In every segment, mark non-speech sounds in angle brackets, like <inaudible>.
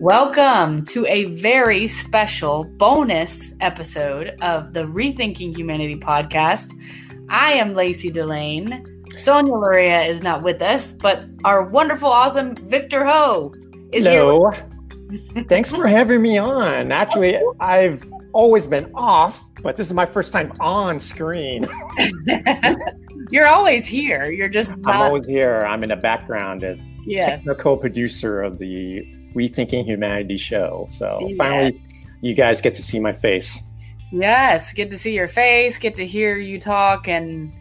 Welcome to a very special bonus episode of the Rethinking Humanity podcast. I am Lacey Delane. Sonia Luria is not with us, but our wonderful, awesome Victor Ho is Hello. <laughs> Thanks for having me on. Actually, I've always been off, but this is my first time on screen. <laughs> You're always here. You're just not. I'm always here. I'm in the background, yes. technical producer of the Rethinking Humanity show. So Yeah. finally, you guys get to see my face. Yes, get to see your face, get to hear you talk, and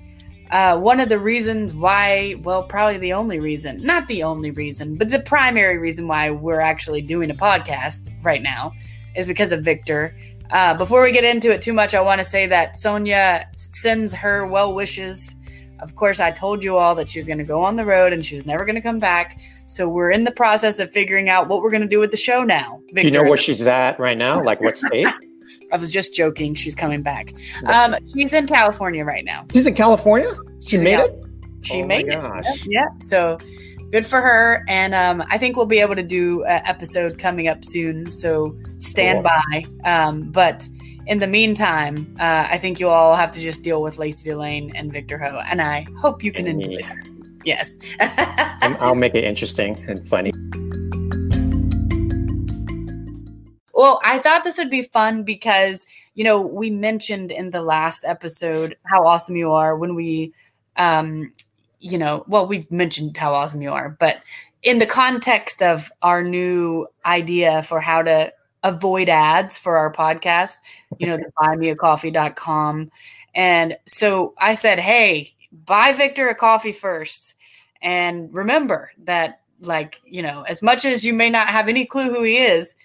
uh, one of the reasons why, well, probably the only reason, not the only reason, but the primary reason why we're actually doing a podcast right now is because of Victor. Uh, before we get into it too much, I want to say that Sonia sends her well wishes. Of course, I told you all that she was going to go on the road and she was never going to come back. So we're in the process of figuring out what we're going to do with the show now. Do you know Victor. where she's at right now? Like what <laughs> state? I was just joking. She's coming back. Um, she's in California right now. She's in California. She She's made Cal- it. She Oh my made it. gosh. Yeah. So good for her. And um, I think we'll be able to do an episode coming up soon. So stand Cool. by. Um, but in the meantime, uh, I think you all have to just deal with Lacey Delane and Victor Ho. And I hope you can And enjoy me. Yes. I'll make it interesting and funny. Well, I thought this would be fun because, you know, we mentioned in the last episode how awesome you are when we, um, you know, well, we've mentioned how awesome you are, but in the context of our new idea for how to avoid ads for our podcast, you know, the <laughs> buymeacoffee.com. And so I said, hey, buy Victor a coffee first. And remember that, like, you know, as much as you may not have any clue who he is,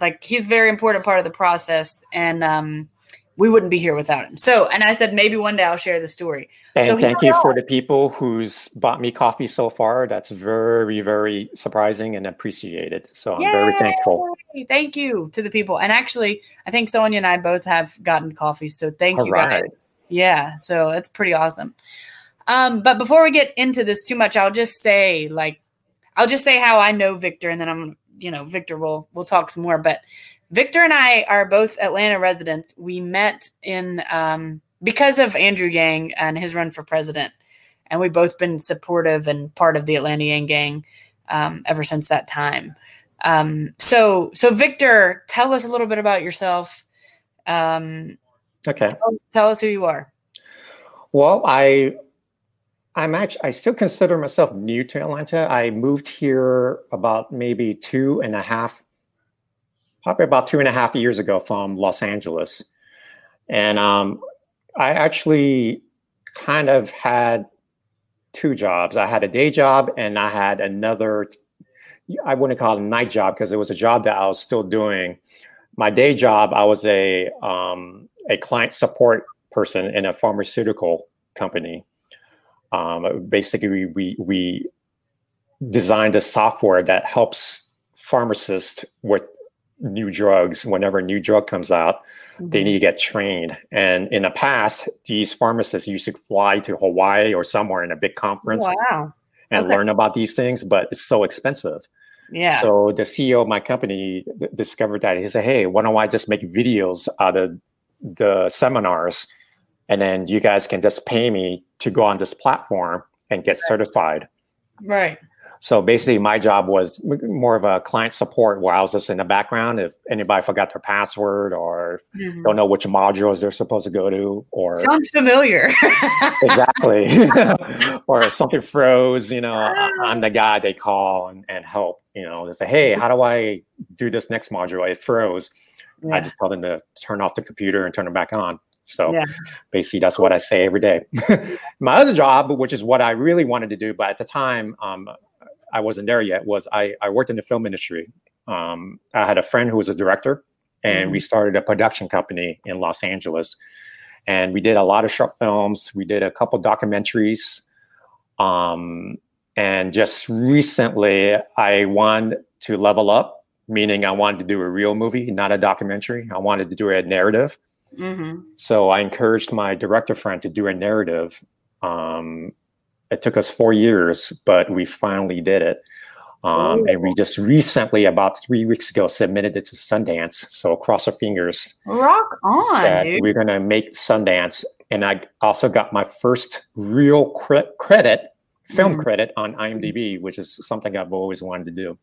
like he's a very important part of the process and um we wouldn't be here without him so and i said maybe one day i'll share the story And So thank you for the people who's bought me coffee so far. That's very, very surprising and appreciated. So I'm very thankful. Thank you to the people and actually i think sonia and i both have gotten coffee so thank All you guys right. yeah so it's pretty awesome um but before we get into this too much i'll just say like i'll just say how i know victor and then i'm you know victor will we'll talk some more. But victor and i are both atlanta residents. We met in um because of andrew yang and his run for president. And we've both been supportive and part of the atlanta yang gang um, ever since that time. Um so so victor tell us a little bit about yourself. Um Okay. tell us who you are. Well, I I'm actually I still consider myself new to Atlanta. I moved here about maybe two and a half, probably about two and a half years ago from Los Angeles. And um, I actually kind of had two jobs. I had a day job and I had another I wouldn't call it a night job because it was a job that I was still doing. My day job, I was a um, a client support person in a pharmaceutical company. Um, basically, we, we we designed a software that helps pharmacists with new drugs. Whenever a new drug comes out, they need to get trained. And in the past, these pharmacists used to fly to Hawaii or somewhere in a big conference wow and okay. learn about these things, but it's so expensive. yeah So the CEO of my company discovered that he said, "Hey, why don't I just make videos out of the seminars, and then you guys can just pay me to go on this platform and get certified." right. So basically, my job was more of a client support, where I was just in the background. If anybody forgot their password or Mhm. don't know which modules they're supposed to go to, or sounds familiar. <laughs> <laughs> Exactly. <laughs> Or if something froze you know i'm the guy they call and, and help you know they say hey how do i do this next module? It froze. I just tell them to turn off the computer and turn it back on so Yeah. basically that's what i say every day <laughs> my other job which is what i really wanted to do but at the time um, i wasn't there yet was i, I worked in the film industry um, i had a friend who was a director and we started a production company in los angeles and we did a lot of short films. We did a couple documentaries, um, and just recently, I wanted to level up, meaning I wanted to do a real movie, not a documentary. I wanted to do a narrative. Mhm. So I encouraged my director friend to do a narrative. Um, it took us four years, but we finally did it. Um, and we just recently, about three weeks ago, submitted it to Sundance. So cross our fingers. Rock on, we're gonna make Sundance. And I also got my first real cre- credit, film Mhm. credit on IMDb, which is something I've always wanted to do.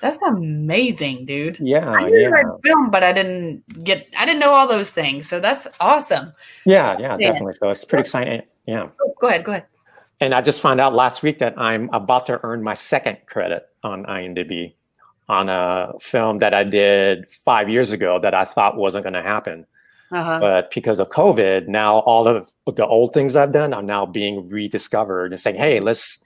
That's amazing, dude. Yeah, I knew you yeah, read film, but I didn't get. I didn't know all those things. So that's awesome. yeah, yeah, Yeah. definitely. So it's pretty exciting. Yeah. Oh, go ahead. Go ahead. And I just found out last week that I'm about to earn my second credit on IMDb on a film that I did five years ago that I thought wasn't going to happen. Uh-huh. But because of COVID, now all of the old things I've done are now being rediscovered and saying, "Hey, let's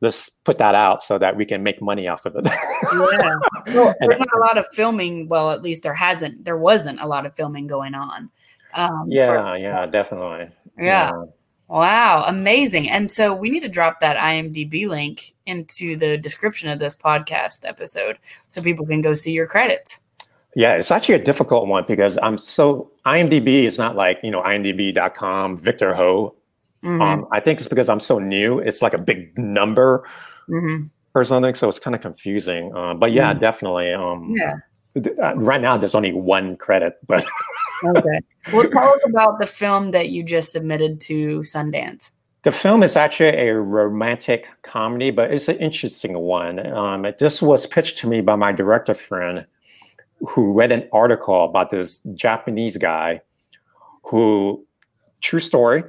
let's put that out so that we can make money off of it." Yeah. <laughs> Well, there's not a lot of filming. Well, at least there hasn't. There wasn't a lot of filming going on. Um, for- yeah, yeah, definitely. yeah. Wow. Amazing. And so we need to drop that IMDb link into the description of this podcast episode so people can go see your credits. Yeah, it's actually a difficult one because I'm so IMDb is not like you know IMDb.com Victor Ho. Mhm, Um, I think it's because I'm so new. It's like a big number mhm. or something, so it's kind of confusing. Um, but yeah, definitely. Um, Yeah. th- uh, right now, there's only one credit, but <laughs> Okay. well, tell us about the film that you just submitted to Sundance. the film is actually a romantic comedy, but it's an interesting one. Um, this was pitched to me by my director friend, who read an article about this Japanese guy who, true story,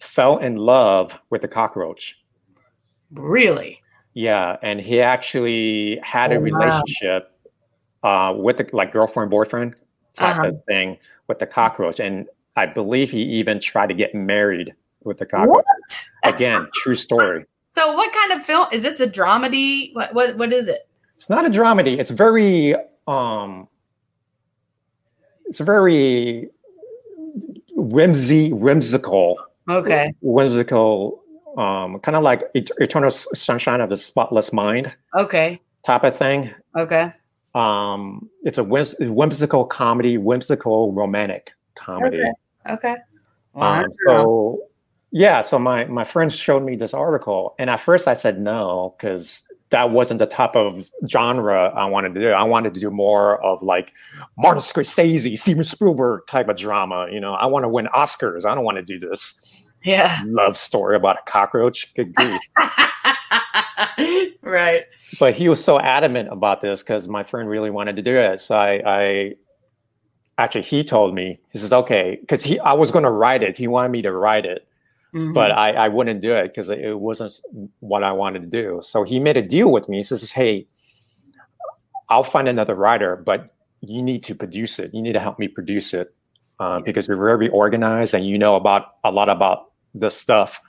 fell in love with a cockroach. Really? Yeah, and he actually had Oh, a wow. relationship uh, with the like girlfriend boyfriend type Uh-huh. of thing with the cockroach, and I believe he even tried to get married with the cockroach. What? Again, <laughs> true story. So, what kind of film is this? A dramedy? What? What? What is it? It's not a dramedy. It's very um, it's very whimsy, whimsical, Okay. whimsical, um, kind of like Eternal Sunshine of the Spotless Mind Okay. type of thing. Okay. um it's a whims- whimsical comedy whimsical romantic comedy Okay. Okay. Wow. um, so yeah so my my friends showed me this article and at first i said no because that wasn't the type of genre i wanted to do i wanted to do more of like martin scorsese steven spielberg type of drama you know i want to win oscars i don't want to do this yeah. love story about a cockroach good grief <laughs> right. but he was so adamant about this because my friend really wanted to do it. So I, I actually he told me he says okay because he I was going to write it. He wanted me to write it, Mhm. but I, I wouldn't do it because it wasn't what I wanted to do. So he made a deal with me. He says, hey, I'll find another writer, but you need to produce it. You need to help me produce it uh, because you're very organized and you know about a lot about this stuff.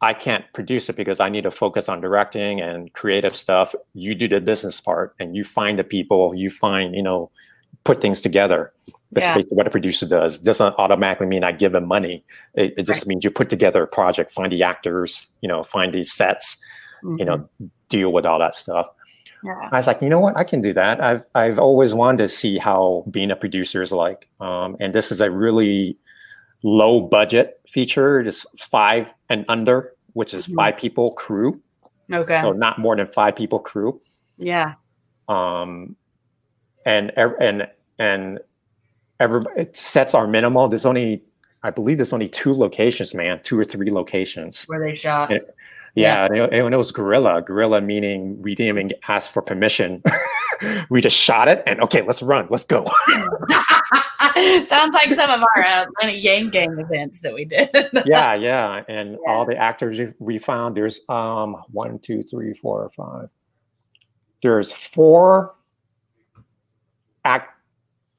I can't produce it because I need to focus on directing and creative stuff. You do the business part and you find the people, you find, you know, put things together. That's Yeah. basically what a producer does. doesn't automatically mean I give them money. It, it just means you put together a project, find the actors, you know, find these sets, you know, deal with all that stuff. Mm-hmm. Yeah. I was like, you know what, I can do that. I've I've always wanted to see how being a producer is like. Um, and this is a really low budget feature. It's five and under, which is Mhm. five people crew. Okay. So not more than five people crew. yeah. Um, and and and every it sets are minimal. There's only I believe there's only two locations, man, two or three locations. Where they shot. Yeah. Yeah, and it, and it was guerrilla. Guerrilla meaning we didn't even ask for permission. <laughs> we just shot it and okay, let's run, let's go. <laughs> <laughs> Sounds like some of our uh, Atlanta Yang Gang events that we did. <laughs> yeah, yeah, and all the actors we- we found. There's um one, two, three, four, five. There's four act,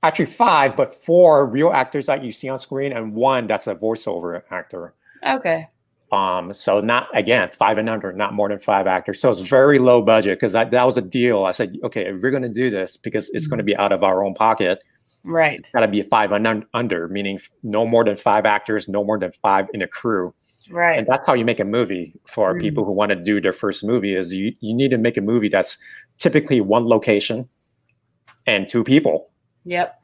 actually five, but four real actors that you see on screen, and one that's a voiceover actor. okay. Um, so not again five and under, not more than five actors. So it's very low budget because that was a deal. I said, okay, if we're going to do this because it's going to be out of our own pocket, Right. it's got to be five un- under, meaning no more than five actors, no more than five in a crew. Right. And that's how you make a movie for Mhm. people who want to do their first movie. Is you you need to make a movie that's typically one location and two people. Yep.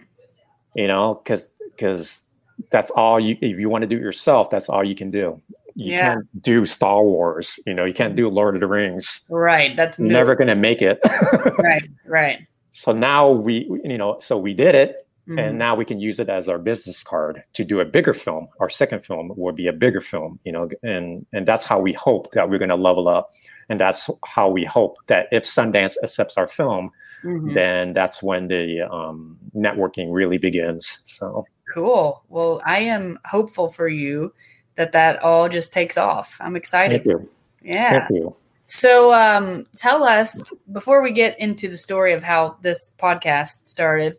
You know, because because that's all you if you want to do it yourself that's all you can do You Yeah. can't do Star Wars. You know, you can't do Lord of the Rings. Right. That's never gonna make it. <laughs> right. Right. so now we, you know, so we did it, Mhm. and now we can use it as our business card to do a bigger film. Our second film will be a bigger film, you know, and and that's how we hope that we're going to level up, and that's how we hope that if Sundance accepts our film, Mhm. then that's when the um, networking really begins. So Cool. Well, I am hopeful for you that that all just takes off. I'm excited. thank you, Yeah. thank you. So, um, tell us before we get into the story of how this podcast started,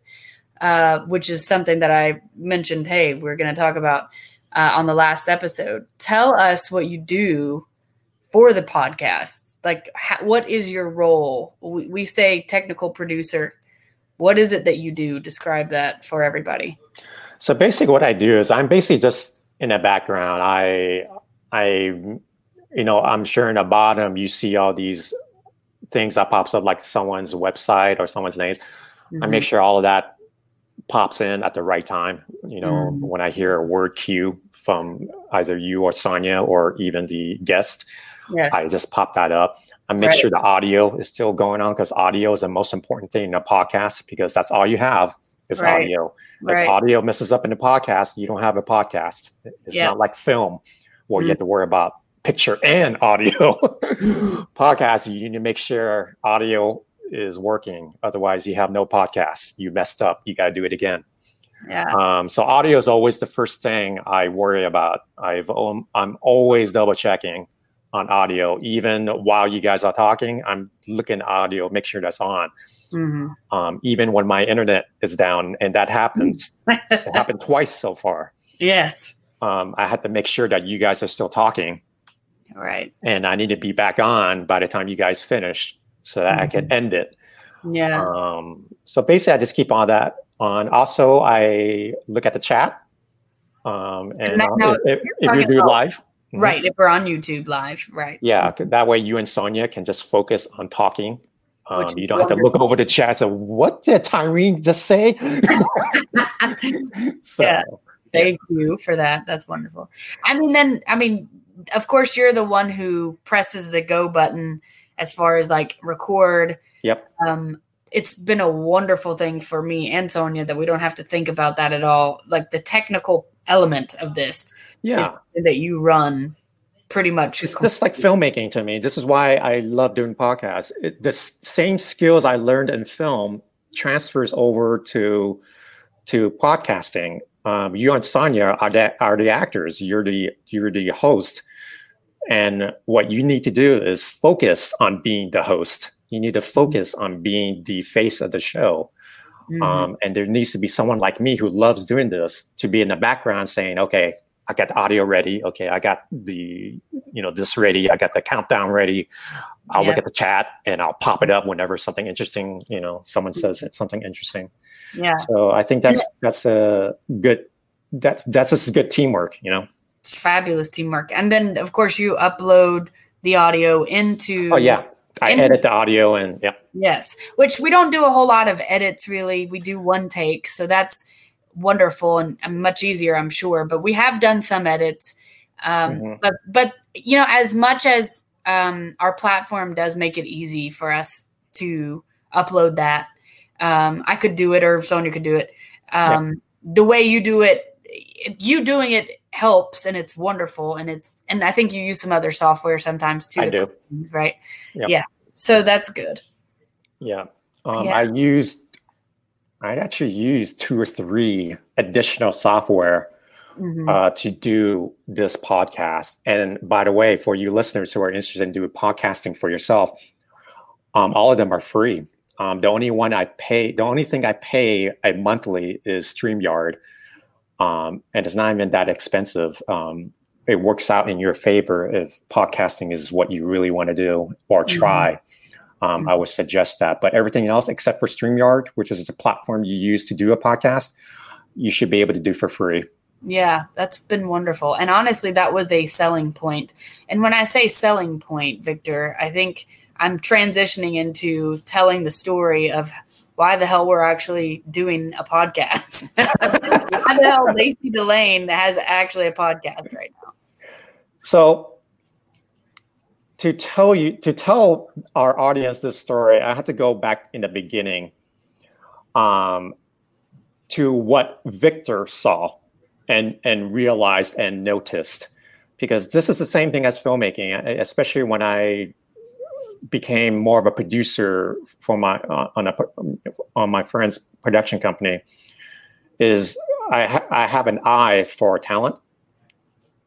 uh, which is something that I mentioned. Hey, we're going to talk about uh, on the last episode. Tell us what you do for the podcast. Like, ha- what is your role? We, we say technical producer. What is it that you do? Describe that for everybody. So basically, what I do is I'm basically just in the background. I, I, you know, I'm sure in the bottom you see all these things that pops up like someone's website or someone's names. I make sure all of that pops in at the right time. You know, Mhm. when I hear a word cue from either you or Sonia or even the guest, yes. I just pop that up. I make Right. sure the audio is still going on because audio is the most important thing in a podcast because that's all you have is Right. audio. right. If audio messes up in the podcast, you don't have a podcast. It's Yeah. not like film where Mm. you have to worry about picture and audio. <laughs> <gasps> podcast, you need to make sure audio is working. Otherwise, you have no podcast. You messed up. You got to do it again. yeah. Um, so audio is always the first thing I worry about. I've um, I'm always double checking on audio, even while you guys are talking. I'm looking at audio, make sure that's on. Mhm. Um, even when my internet is down, and that happens. <laughs> it happened twice so far. yes. Um, I had to make sure that you guys are still talking, All right. and I need to be back on by the time you guys finish, so that I can end it. Yeah. Um, so basically, I just keep all that on. Also, I look at the chat. Um, and now- uh, if, if, you do about- live, mhm. Right. If we're on YouTube live, right. yeah, that way you and Sonia can just focus on talking. Um, you don't have to look over the chat. So, what did Tyrene just say? <laughs> so, Yeah. Thank you for that. That's wonderful. I mean, then, I mean, of course, you're the one who presses the go button as far as like record. Yep. Um, it's been a wonderful thing for me and Sonia that we don't have to think about that at all. Like the technical element of this yeah. is that you run pretty much. It's just like filmmaking to me. This is why I love doing podcasts. It, the s- same skills I learned in film transfers over to to podcasting. Um, you and Sonia are the, are the actors. You're the you're the host, and what you need to do is focus on being the host. You need to focus on being the face of the show. Mhm. Um, and there needs to be someone like me who loves doing this to be in the background saying, okay, I got the audio ready. Okay, I got the, you know, this ready. I got the countdown ready. I'll look at the chat and I'll pop it up whenever something interesting, you know, someone says something interesting. yeah. So I think that's that's a good that's that's just good teamwork, you know. Fabulous teamwork. And then, of course, you upload the audio into. Oh yeah. I And- edit the audio and yeah. Yes, which we don't do a whole lot of edits really. We do one take, so that's wonderful and, and much easier, I'm sure. But we have done some edits. Um, Mhm. But but you know, as much as um, our platform does make it easy for us to upload that, um, I could do it, or Sonia could do it. Um, The way you do it- you doing it helps, and it's wonderful, and it's and I think you use some other software sometimes too. I do. things, right? Yep. Yeah. So that's good. Yeah. Um, Yeah. I used, I actually used two or three additional software Mhm. uh, to do this podcast. And by the way, for you listeners who are interested in doing podcasting for yourself, um, all of them are free. Um, the only one I pay, the only thing I pay a monthly is StreamYard. Um, and it's not even that expensive. Um, it works out in your favor if podcasting is what you really want to do or Mhm. try. Um, I would suggest that. But everything else, except for StreamYard, which is a platform you use to do a podcast, you should be able to do for free. Yeah, that's been wonderful. And honestly, that was a selling point. And when I say selling point, Victor, I think I'm transitioning into telling the story of why the hell we're actually doing a podcast. <laughs> why the hell Lacey Delane has actually a podcast right now. So to tell you to tell our audience this story, I had to go back in the beginning um, to what Victor saw and and realized and noticed because this is the same thing as filmmaking especially when i became more of a producer for my uh, on a on my friend's production company is I, ha- I have an eye for talent.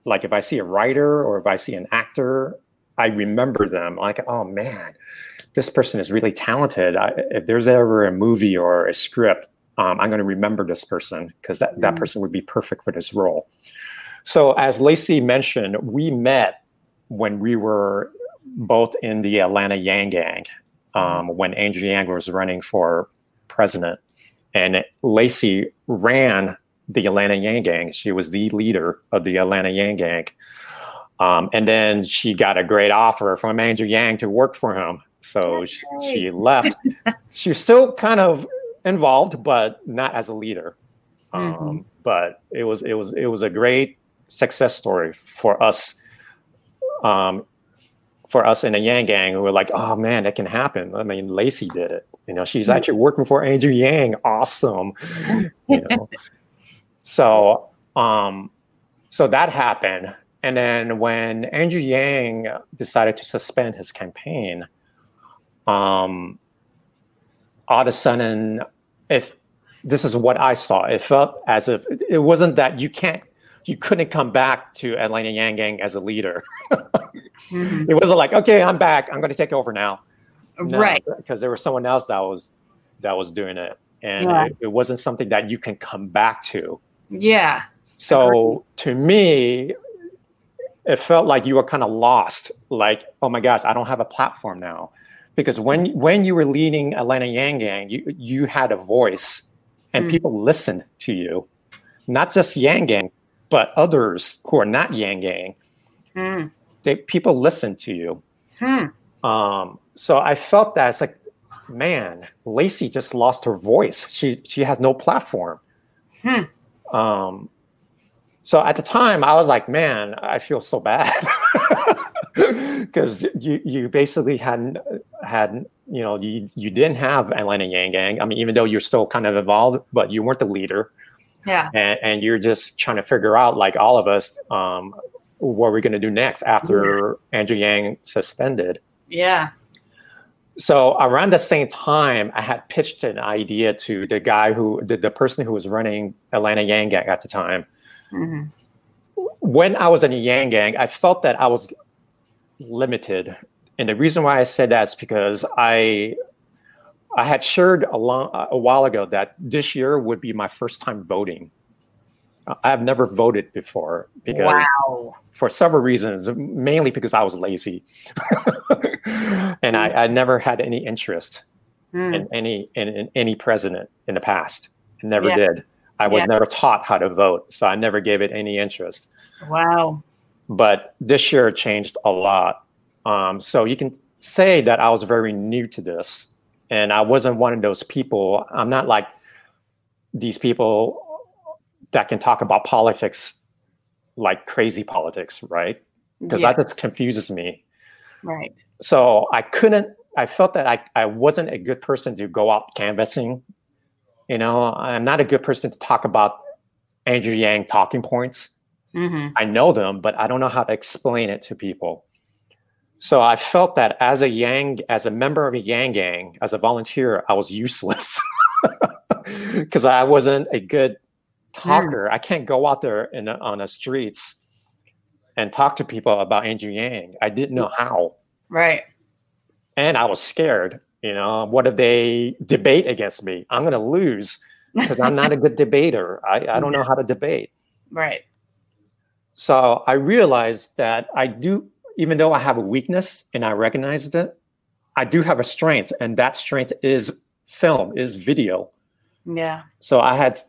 Like if i see a writer or if i see an actor i remember them. Like oh man this person is really talented. I, if there's ever a movie or a script um, i'm going to remember this person because that, mm. that person would be perfect for this role. So as lacey mentioned we met when we were both in the Atlanta Yang Gang um, when Andrew Yang was running for president. And Lacey ran the Atlanta Yang Gang. She was the leader of the Atlanta Yang Gang. Um, and then she got a great offer from Andrew Yang to work for him. So she, she, left. <laughs> She's still kind of involved, but not as a leader. Um, mm-hmm. But it was it was it was a great success story for us um, for us in the Yang Gang who were like, oh man, that can happen. I mean, Lacey did it. You know, she's mm-hmm. actually working for Andrew Yang. Awesome. <laughs> You know. so um so that happened. And then when Andrew Yang decided to suspend his campaign, um all of a sudden, if this is what I saw, it felt as if it wasn't that you can't you couldn't come back to Atlanta Yang Gang as a leader. mm-hmm. <laughs> It wasn't like, okay, I'm back. I'm going to take over now. No, right. Because there was someone else that was that was doing it, and yeah. it, it, wasn't something that you can come back to. Yeah. So to me, it felt like you were kind of lost. Like, oh my gosh, I don't have a platform now. Because when when you were leading Atlanta Yang Gang, you you had a voice, and mm. people listened to you, not just Yang Gang, but others who are not Yang Gang, mm. they people listen to you. Hmm. Um, so I felt that it's like, man, Lacey just lost her voice. She she has no platform. Hmm. Um, so at the time, I was like, man, I feel so bad <laughs> because you you basically hadn't had you know you you didn't have Atlanta Yang Gang. I mean, even though you're still kind of involved, but you weren't the leader. Yeah. And, and you're just trying to figure out, like all of us, um, what we're going to do next after Andrew Yang suspended. Yeah. So around the same time, I had pitched an idea to the guy who, the, the person who was running Atlanta Yang Gang at the time. Mm-hmm. When I was in a Yang Gang, I felt that I was limited. And the reason why I said that is because I I had shared a, long, a while ago that this year would be my first time voting. I've never voted before because wow. for several reasons, mainly because I was lazy, <laughs> and I, I, never had any interest mm. in any in, in, any president in the past. I never yeah. did. I was yeah. never taught how to vote, so I never gave it any interest. Wow! But this year changed a lot. Um, so you can say that I was very new to this, and I wasn't one of those people. I'm not like these people that can talk about politics like crazy politics, right? Because yeah. that just confuses me. Right. So I couldn't, I felt that I, I wasn't a good person to go out canvassing. You know, I'm not a good person to talk about Andrew Yang talking points. Mm-hmm. I know them, but I don't know how to explain it to people. So I felt that as a Yang, as a member of a Yang gang, as a volunteer, I was useless <laughs> because I wasn't a good talker. Mm. I can't go out there in on the streets and talk to people about Andrew Yang. I didn't know how. Right. And I was scared. You know, what if they debate against me? I'm going to lose because I'm not a good <laughs> debater. I, I don't know how to debate. Right. So I realized that I do even though I have a weakness and I recognized it, I do have a strength, and that strength is film, is video. Yeah. So I had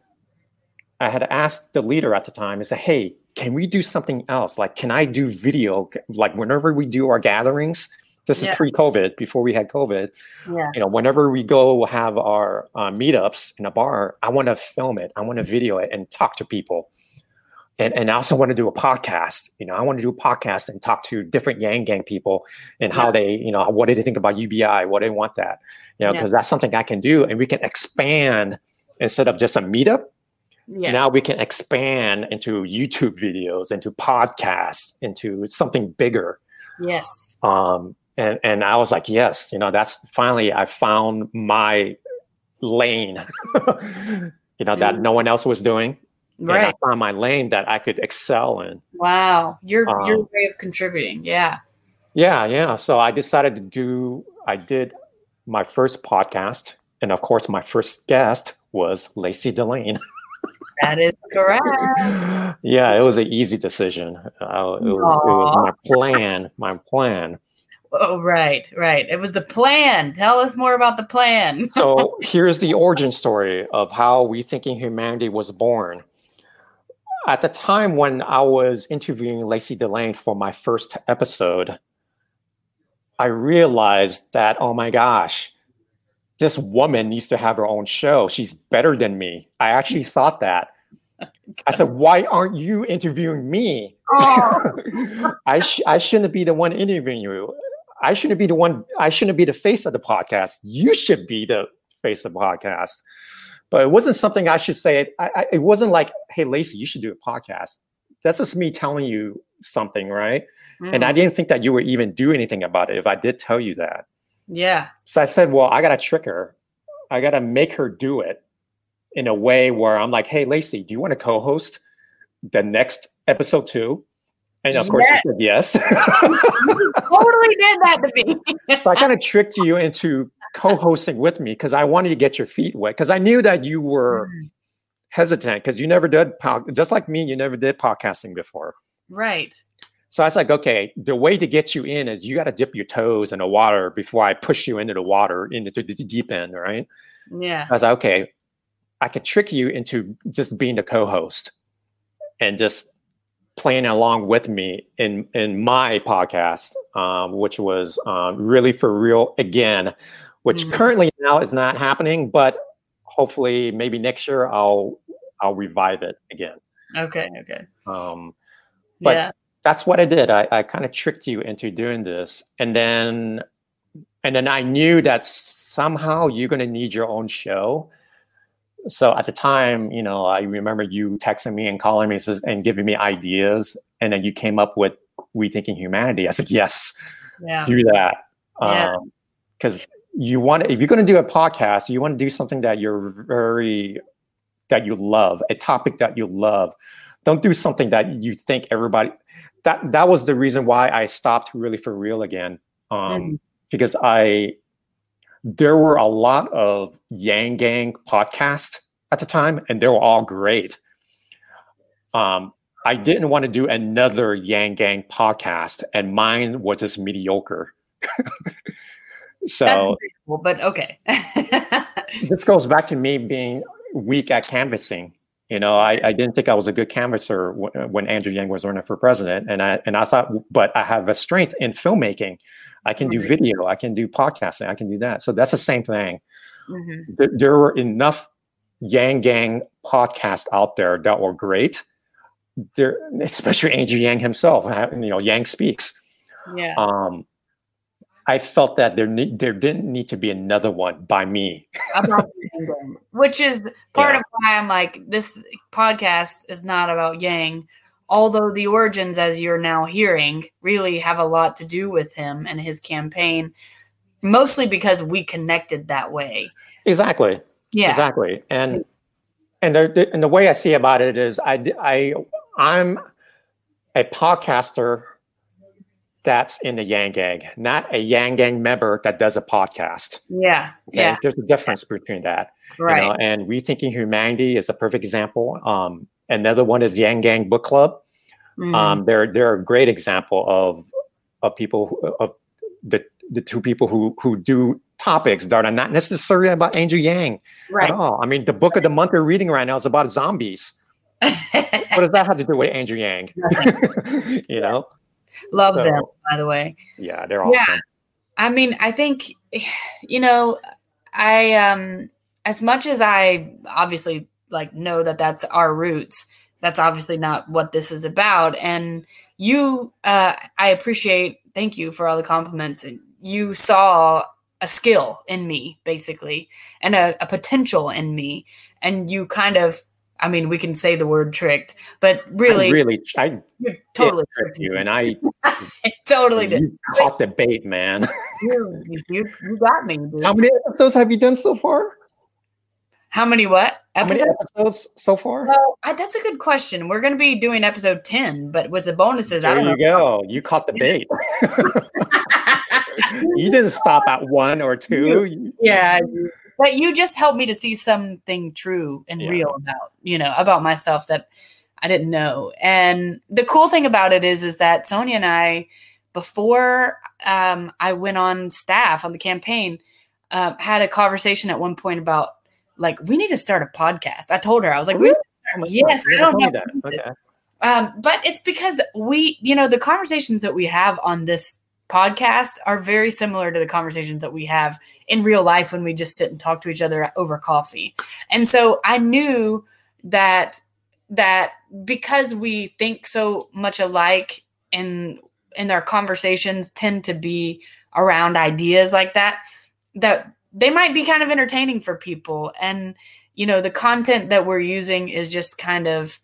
I had asked the leader at the time and said, Hey, can we do something else? Like, can I do video? Like whenever we do our gatherings, this yeah. is pre-COVID, before we had COVID. Yeah. You know, whenever we go have our uh, meetups in a bar, I want to film it. I want to video it and talk to people. And, and I also want to do a podcast. You know, I want to do a podcast and talk to different Yang Gang people and how they, you know, what do they think about UBI? What do they want that? You know, because yeah. that's something I can do, and we can expand instead of just a meetup. Yes. Now we can expand into YouTube videos, into podcasts, into something bigger. Yes. Um, and and I was like, yes, you know, that's finally I found my lane. <laughs> you know, that mm. no one else was doing right. I found my lane that I could excel in. Wow, your um, your way of contributing, yeah, yeah, yeah. So I decided to do. I did my first podcast, and of course, my first guest was Lacey Delane. <laughs> that is correct. yeah, it was an easy decision. Uh, it, was, it was my plan. My plan. Oh, right, right. It was the plan. Tell us more about the plan. so <laughs> here's the origin story of how Rethinking Humanity was born at the time when I was interviewing Lacey Delane for my first episode, I realized that, oh my gosh, this woman needs to have her own show. She's better than me. I actually thought that. I said, <laughs> why aren't you interviewing me? Oh. <laughs> I, sh- I shouldn't be the one interviewing you. I shouldn't be the one, I shouldn't be the face of the podcast. You should be the face of the podcast but it wasn't something I should say. I, I, it wasn't like, hey, Lacey, you should do a podcast. That's just me telling you something, right? Mm. And I mm. didn't think that you would even do anything about it if I did tell you that. Yeah. So I said, well, I got to trick her. I got to make her do it in a way where I'm like, hey, Lacey, do you want to co host the next episode too? And of yes. course, she said yes. you totally did that to me. <laughs> so I kind of <laughs> tricked you into co-hosting with me because I wanted to get your feet wet because I knew that you were mm. hesitant because you never did just like me, you never did podcasting before. Right. So I was like, okay, the way to get you in is you got to dip your toes in the water before I push you into the water into the deep end, right? Yeah. I was like, okay, I could trick you into just being the co-host and just playing along with me in in my podcast, um, which was um, really for real again which mm-hmm. currently now is not happening, but hopefully maybe next year I'll I'll revive it again. Okay, okay. Um, but yeah. that's what I did. I, I kind of tricked you into doing this, and then and then I knew that somehow you're going to need your own show. So at the time, you know, I remember you texting me and calling me and giving me ideas, and then you came up with rethinking Humanity." I said, "Yes, yeah. do that." because um, you want if you're going to do a podcast you want to do something that you're very that you love a topic that you love. Don't do something that you think everybody that that was the reason why i stopped really for real again um mm. because i there were a lot of yang gang podcasts at the time and they were all great. Um i didn't want to do another yang gang podcast and mine was just mediocre <laughs> So, but okay. <laughs> this goes back to me being weak at canvassing. You know, I, I didn't think I was a good canvasser w- when Andrew Yang was running for president, and I and I thought, but I have a strength in filmmaking. I can do video, I can do podcasting, I can do that. So that's the same thing. Mm-hmm. There, there were enough Yang Gang podcasts out there that were great. There, especially Andrew Yang himself. You know, Yang speaks. Yeah. Um, I felt that there ne- there didn't need to be another one by me. <laughs> Which is part yeah. of why I'm like, this podcast is not about Yang, although the origins, as you're now hearing, really have a lot to do with him and his campaign, mostly because we connected that way. Exactly. Yeah. Exactly. And and the, and the way I see about it is I I I'm a podcaster that's in the Yang Gang, not a Yang Gang member that does a podcast. Yeah. Okay? Yeah. There's a difference between that. Right. You know? And Rethinking Humanity is a perfect example. Um, another one is Yang Gang Book Club. Mm. Um, they're they're a great example of of people who, of the the two people who who do topics that are not necessarily about Andrew Yang right. at all. I mean, the book of the month we're reading right now is about zombies. <laughs> what does that have to do with Andrew Yang? <laughs> you know, Love so, them, by the way. Yeah, they're awesome. Yeah. I mean, I think, <sighs> you know, I, um, as much as I obviously like know that that's our roots, that's obviously not what this is about. And you, uh, I appreciate. Thank you for all the compliments. And you saw a skill in me, basically, and a, a potential in me, and you kind of I mean, we can say the word tricked, but really, I really, I totally tricked you, and I, I <laughs> totally did. Caught the bait, man. <laughs> you, you, you got me. Dude. How many episodes have you done so far? How many what episodes? Many episodes so far? Well, I, that's a good question. We're going to be doing episode ten, but with the bonuses, there I don't you know. go. You caught the bait. <laughs> you didn't stop at one or two. Yeah, but you just helped me to see something true and yeah. real about you know about myself that I didn't know. And the cool thing about it is is that Sonia and I, before um, I went on staff on the campaign, uh, had a conversation at one point about like we need to start a podcast. I told her I was like, really? yes, I don't know. That. Okay. Um, but it's because we, you know, the conversations that we have on this podcast are very similar to the conversations that we have in real life when we just sit and talk to each other over coffee. And so I knew that that because we think so much alike and and our conversations tend to be around ideas like that that they might be kind of entertaining for people and you know the content that we're using is just kind of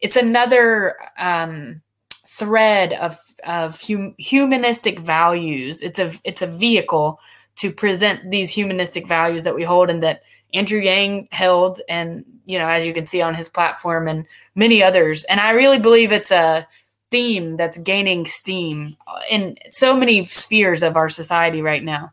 it's another um thread of of hum, humanistic values. It's a it's a vehicle to present these humanistic values that we hold and that Andrew Yang held, and you know, as you can see on his platform and many others. And I really believe it's a theme that's gaining steam in so many spheres of our society right now.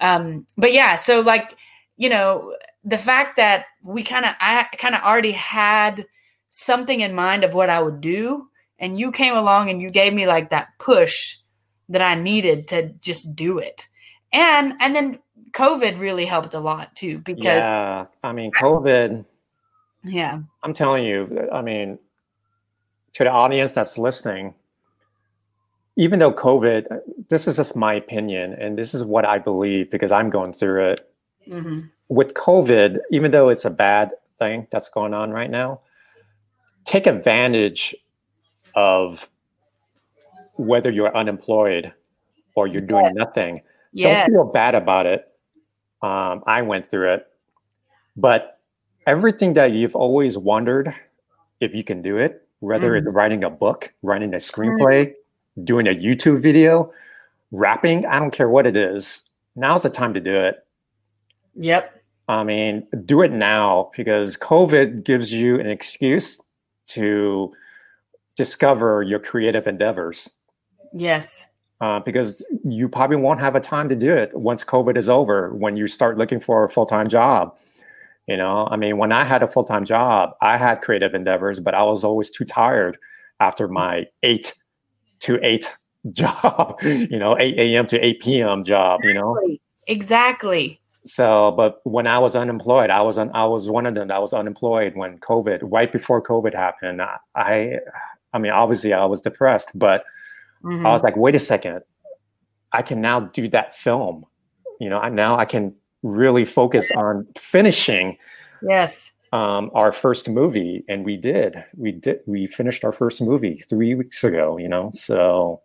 Um, but yeah, so like you know, the fact that we kind of I kind of already had something in mind of what I would do and you came along and you gave me like that push that I needed to just do it. And and then COVID really helped a lot too because Yeah, I mean COVID Yeah. I'm telling you, I mean to the audience that's listening, even though COVID, this is just my opinion, and this is what I believe because I'm going through it. Mm-hmm. With COVID, even though it's a bad thing that's going on right now, take advantage of whether you're unemployed or you're doing yes. nothing. Yes. Don't feel bad about it. Um, I went through it, but everything that you've always wondered if you can do it, whether mm. it's writing a book, writing a screenplay, mm. doing a YouTube video, rapping, I don't care what it is. Now's the time to do it. Yep. I mean, do it now because COVID gives you an excuse to discover your creative endeavors. Yes. Uh, because you probably won't have a time to do it once COVID is over when you start looking for a full time job. You know, I mean, when I had a full time job, I had creative endeavors, but I was always too tired after my eight to eight <laughs> job, you know, 8 a.m. to 8 p.m. job, you know? Exactly. So, but when I was unemployed, I was un, I was one of them that was unemployed when COVID, right before COVID happened. I, I I mean, obviously I was depressed, but mm-hmm. I was like, wait a second, I can now do that film. You know, I, now I can really focus on finishing. Yes. Um, our first movie, and we did. We did. We finished our first movie three weeks ago. You know, so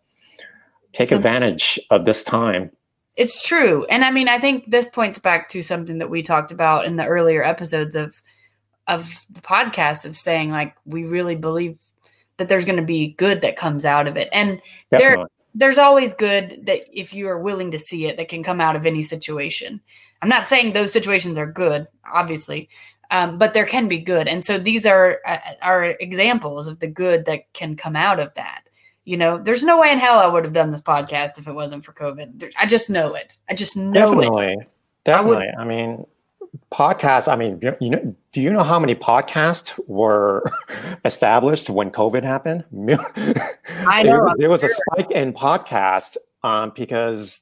take advantage of this time. It's true, and I mean, I think this points back to something that we talked about in the earlier episodes of of the podcast of saying like we really believe that there's going to be good that comes out of it. And Definitely. there there's always good that if you are willing to see it that can come out of any situation. I'm not saying those situations are good, obviously, um, but there can be good. And so these are uh, are examples of the good that can come out of that. You know, there's no way in hell I would have done this podcast if it wasn't for COVID. I just know it. I just know Definitely. it. Definitely. I, I mean, podcasts i mean you know do you know how many podcasts were <laughs> established when covid happened? I <laughs> know there, there was a spike in podcasts um, because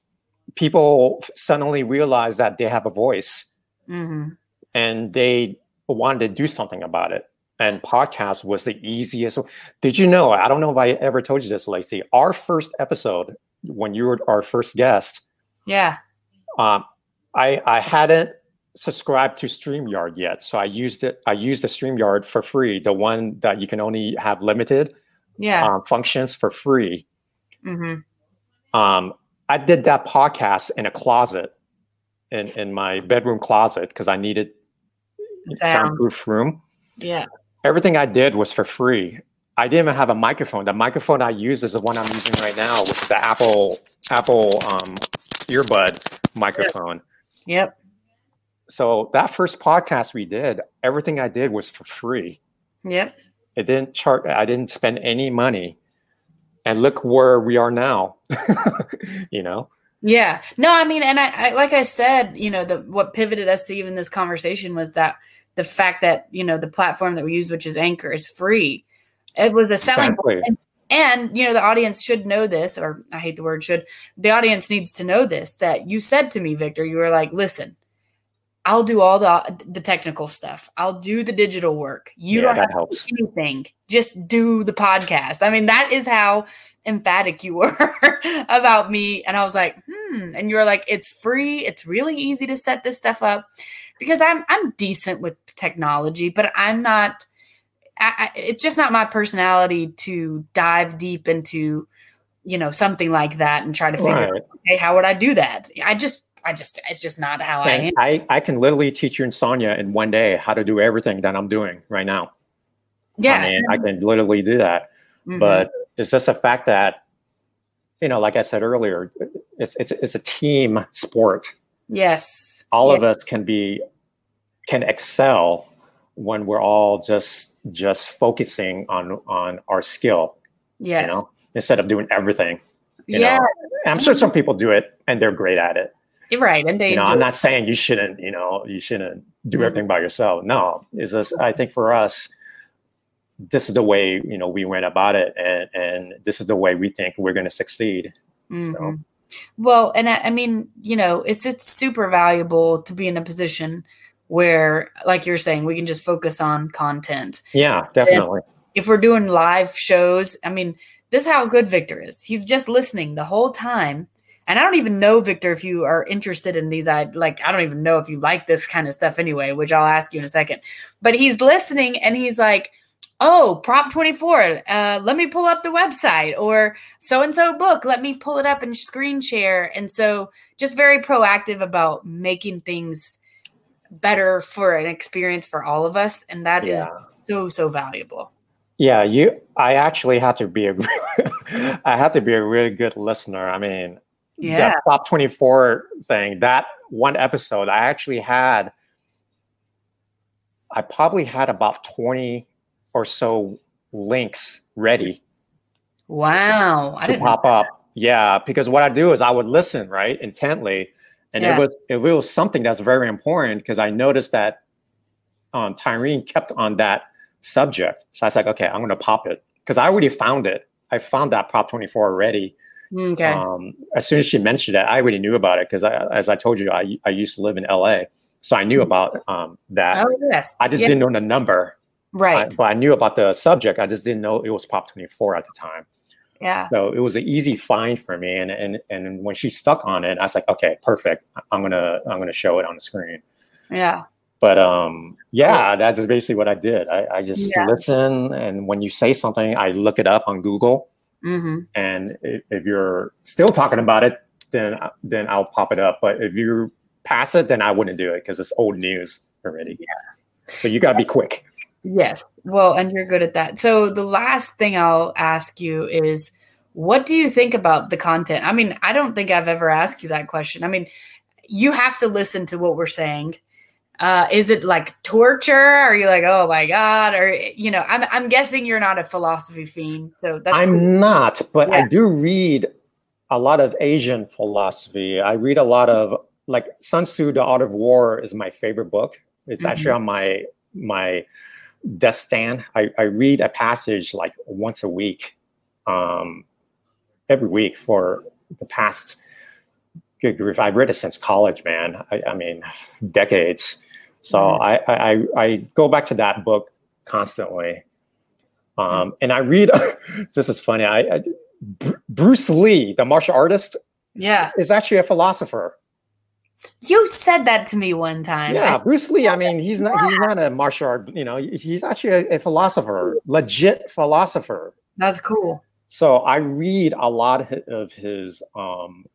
people suddenly realized that they have a voice mm-hmm. and they wanted to do something about it. And podcast was the easiest. Did you know i don't know if i ever told you this lacey our first episode when you were our first guest yeah. um, i i hadn't subscribed to StreamYard yet, so I used it. I used the StreamYard for free, the one that you can only have limited Yeah. um, functions for free. hmm Um, I did that podcast in a closet, in in my bedroom closet because I needed Sound. soundproof room. Yeah. Everything I did was for free. I didn't even have a microphone. The microphone I use is the one I'm using right now, which is the Apple Apple um, earbud microphone. Yep. So that first podcast we did, everything I did was for free. Yep. It didn't chart. I didn't spend any money, and look where we are now. <laughs> you know. Yeah. No, I mean, and I, I like I said, you know, the what pivoted us to even this conversation was that the fact that you know the platform that we use, which is Anchor, is free. It was a selling Exactly. point. And you know, the audience should know this, or I hate the word should. The audience needs to know this that you said to me, Victor. You were like, "Listen, I'll do all the the technical stuff. I'll do the digital work. You Yeah, don't have helps. to do anything. Just do the podcast." I mean, that is how emphatic you <laughs> were about me, and I was like, "Hmm." And you were like, "It's free. It's really easy to set this stuff up." Because I'm I'm decent with technology, but I'm not. I, I, it's just not my personality to dive deep into, you know, something like that and try to figure Right. out, okay, how would I do that? I just, I just, it's just not how I am. I, I can literally teach you and Sonia in one day how to do everything that I'm doing right now. Yeah. I mean, I can literally do that. Mhm. But it's just a fact that, you know, like I said earlier, it's it's it's a team sport. yes, All of us can be can excel when we're all just just focusing on on our skill, yes, you know, instead of doing everything. You yeah, know, and I'm sure some people do it and they're great at it. You're right. And they, you know, I'm not saying you shouldn't, you know, you shouldn't do Mhm. everything by yourself. No, is this I think for us, this is the way you know we went about it, and and this is the way we think we're going to succeed. Mhm. Well, and I, I mean, you know, it's it's super valuable to be in a position where, like you're saying, we can just focus on content. Yeah, definitely. if we're doing live shows, I mean, this is how good Victor is. He's just listening the whole time. And I don't even know, Victor, if you are interested in these. I like, I don't even know if you like this kind of stuff anyway, which I'll ask you in a second. But he's listening and he's like, oh, Prop 24, uh, let me pull up the website or so and so book, let me pull it up and screen share. And so just very proactive about making things better for an experience for all of us. And that is Yeah. so, so valuable. Yeah, you. I actually had to be a. <laughs> I had to be a really good listener. I mean, Yeah. Prop twenty four thing. That one episode, I actually had. I probably had about twenty or so links ready Wow. I to didn't pop up. Yeah, because what I do is I would listen right intently, and Yeah. it was it was something that's very important because I noticed that um, Tyrene kept on that subject. So I was like, okay, I'm going to pop it because I already found it. I found that Prop 24 already. Okay. Um, as soon as she mentioned it, I already knew about it because, as I told you, I, I used to live in LA, so I knew about um, that. oh yes. I just Yeah, didn't know the number, I- Right. but I knew about the subject. I just didn't know it was Prop 24 at the time. yeah. So it was an easy find for me. And and and when she stuck on it, I was like, okay, perfect. I'm gonna I'm gonna show it on the screen. Yeah. But um, yeah, that's basically what I did. I, I just Yeah. listen, and when you say something, I look it up on Google. Hmm And if, you're still talking about it, then then I'll pop it up. But if you pass it, then I wouldn't do it because it's old news already. Yeah. So you gotta be quick. Yes. Well, and you're good at that. So the last thing I'll ask you is what do you think about the content? I mean, I don't think I've ever asked you that question. I mean, you have to listen to what we're saying. Uh, is it like torture? Are you like, oh my god? Or you know, I'm I'm guessing you're not a philosophy fiend, so that's I'm cool. not, but Yeah. I do read a lot of Asian philosophy. I read a lot of like Sun Tzu, The Art of War is my favorite book. It's actually Mm-hmm. on my my desk stand. I, I read a passage like once a week, um, every week for the past good grief. I've read it since college, man. I, I mean, decades. So Mhm. I, I I I go back to that book constantly. Um, and I read. <laughs> this is funny. I, I Bruce Lee, the martial artist, Yeah. is actually a philosopher. You said that to me one time. Yeah, Bruce Lee. I mean, he's not he's not a martial art. You know, he's actually a, a philosopher, legit philosopher. That's cool. So I read a lot of his um,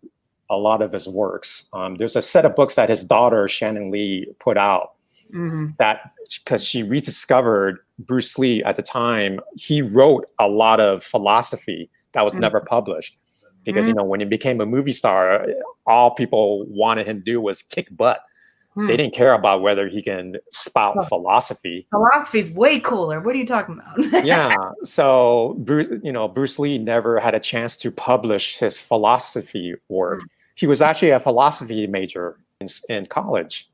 a lot of his works. Um, there's a set of books that his daughter Shannon Lee put out hmm that because she rediscovered Bruce Lee at the time, he wrote a lot of philosophy that was Mm. never published. Because you know, when he became a movie star, all people wanted him to do was kick butt. Hmm. They didn't care about whether he can spout Oh. philosophy. Philosophy's way cooler. What are you talking about? <laughs> yeah. So Bruce, you know, Bruce Lee never had a chance to publish his philosophy work. He was actually a philosophy major in, in college.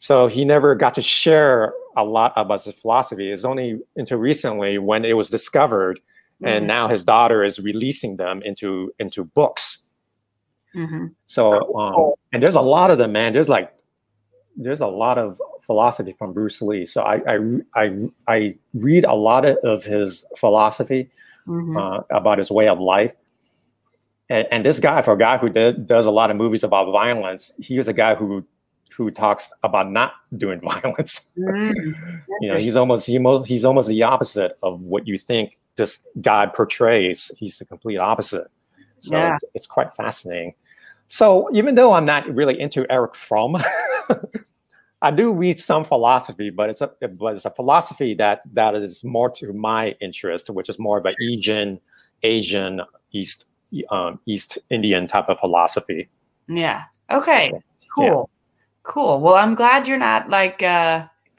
So he never got to share a lot about his philosophy. It's only until recently when it was discovered, and Mhm. now his daughter is releasing them into into books. Mhm. So um, and there's a lot of them, man. There's like there's a lot of philosophy from Bruce Lee. So I I I, I read a lot of, his philosophy Mhm. uh, about his way of life. And, and this guy, for a guy who did, does a lot of movies about violence, he was a guy who who talks about not doing <laughs> violence. Mm. you know, he's almost he mo- he's almost the opposite of what you think this guy portrays. He's the complete opposite. So Yeah. it's, it's quite fascinating. So even though I'm not really into Erich Fromm, <laughs> I do read some philosophy, but it's a but it's a philosophy that that is more to my interest, which is more of an Asian, Asian East um, East Indian type of philosophy. Yeah. Okay. So, Cool. Cool. Well, I'm glad you're not like uh <laughs>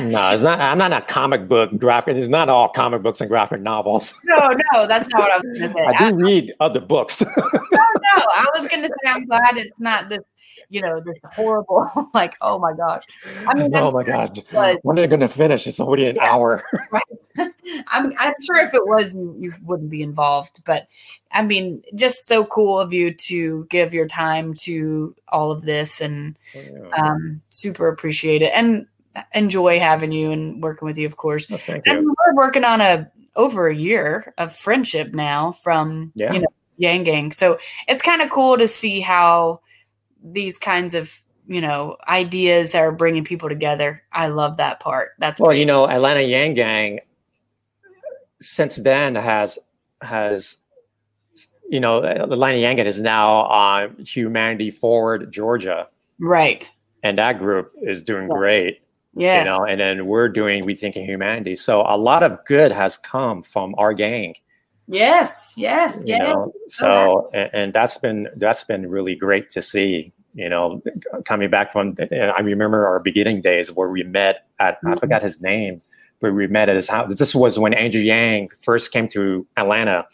no, it's not. I'm not a comic book graphic. It's not all comic books and graphic novels. <laughs> no, no, that's not what I was gonna say. I do read other books. No, no, <laughs> I was gonna say I'm glad it's not this, you know, this horrible <laughs> like, oh my gosh. I mean oh my gosh, was- when are they going to finish? It's already an Yeah. hour. <laughs> I'm I'm sure if it was you, you wouldn't be involved, but I mean, just so cool of you to give your time to all of this and um super appreciate it and enjoy having you and working with you, of course. Oh, And you. we're working on a over a year of friendship now from Yeah. you know Yang Gang. So it's kind of cool to see how these kinds of you know ideas are bringing people together. I love that part. That's Well, great. you know, Atlanta Yang Gang since then has has you know Atlanta Yang Gang is now on Humanity Forward Georgia, right. and that group is doing Yeah. great. Yes. You know, and then we're doing Rethinking Humanity. So a lot of good has come from our gang. Yes. Yes. you Yes. know so and, and that's been that's been really great to see you know coming back from i remember our beginning days where we met at i Mhm. forgot his name but we met at his house. This was when andrew yang first came to atlanta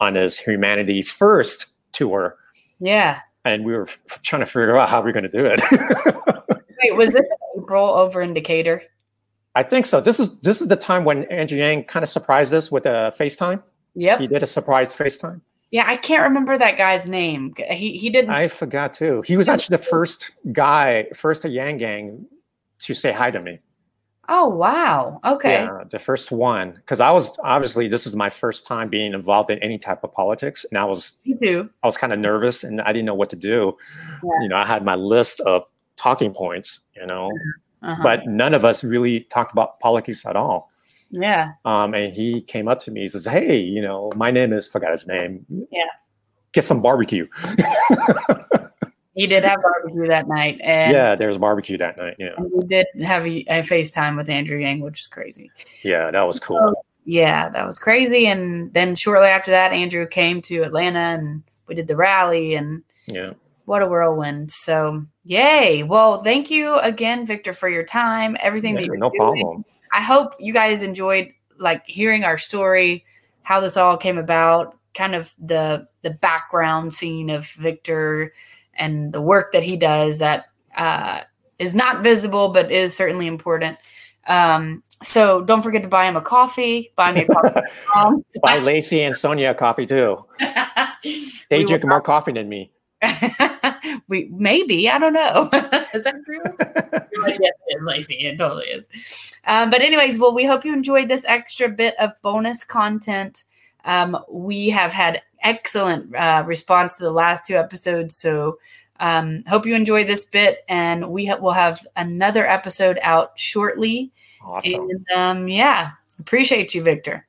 on his humanity first tour. Yeah. and we were f- trying to figure out how we're going to do it. <laughs> Wait, was this April over in Decatur? i think so. This is this is the time when andrew yang kind of surprised us with a facetime. Yeah, he did a surprise facetime Yeah, I can't remember that guy's name. He he didn't. I forgot too. He was actually the first guy, first Yang Gang, to say hi to me. oh wow. Okay. Yeah, the first one. Because I was obviously this is my first time being involved in any type of politics, and I was Me too. I was kind of nervous, and I didn't know what to do. Yeah. You know, I had my list of talking points, you know, Uh-huh. but none of us really talked about politics at all. Yeah. Um, and he came up to me. He says, "Hey, you know, my name is forgot his name. Yeah. Get some barbecue. <laughs> He did have barbecue that night, and, yeah, was barbecue that night. Yeah, we did have a, a FaceTime with Andrew Yang, which is crazy. yeah, that was cool. Yeah, that was crazy. And then shortly after that, Andrew came to Atlanta, and we did the rally, and Yeah. what a whirlwind! So yay! Well, thank you again, Victor, for your time, everything that you're no doing. problem. I hope you guys enjoyed like hearing our story, how this all came about, kind of the the background scene of Victor and the work that he does that uh, is not visible but is certainly important. Um, so don't forget to buy him a coffee. Buy me a coffee. <laughs> Um, Buy Lacey and Sonia a coffee too. <laughs> They drink more coffee than me. <laughs> we maybe I don't know. <laughs> is that true? <laughs> yes, it is, Lacey. It totally is. Um, but anyways, well, we hope you enjoyed this extra bit of bonus content. Um, we have had excellent uh, response to the last two episodes, so Um, hope you enjoy this bit, and we ha- will have another episode out shortly. Awesome. And um, yeah, appreciate you, Victor.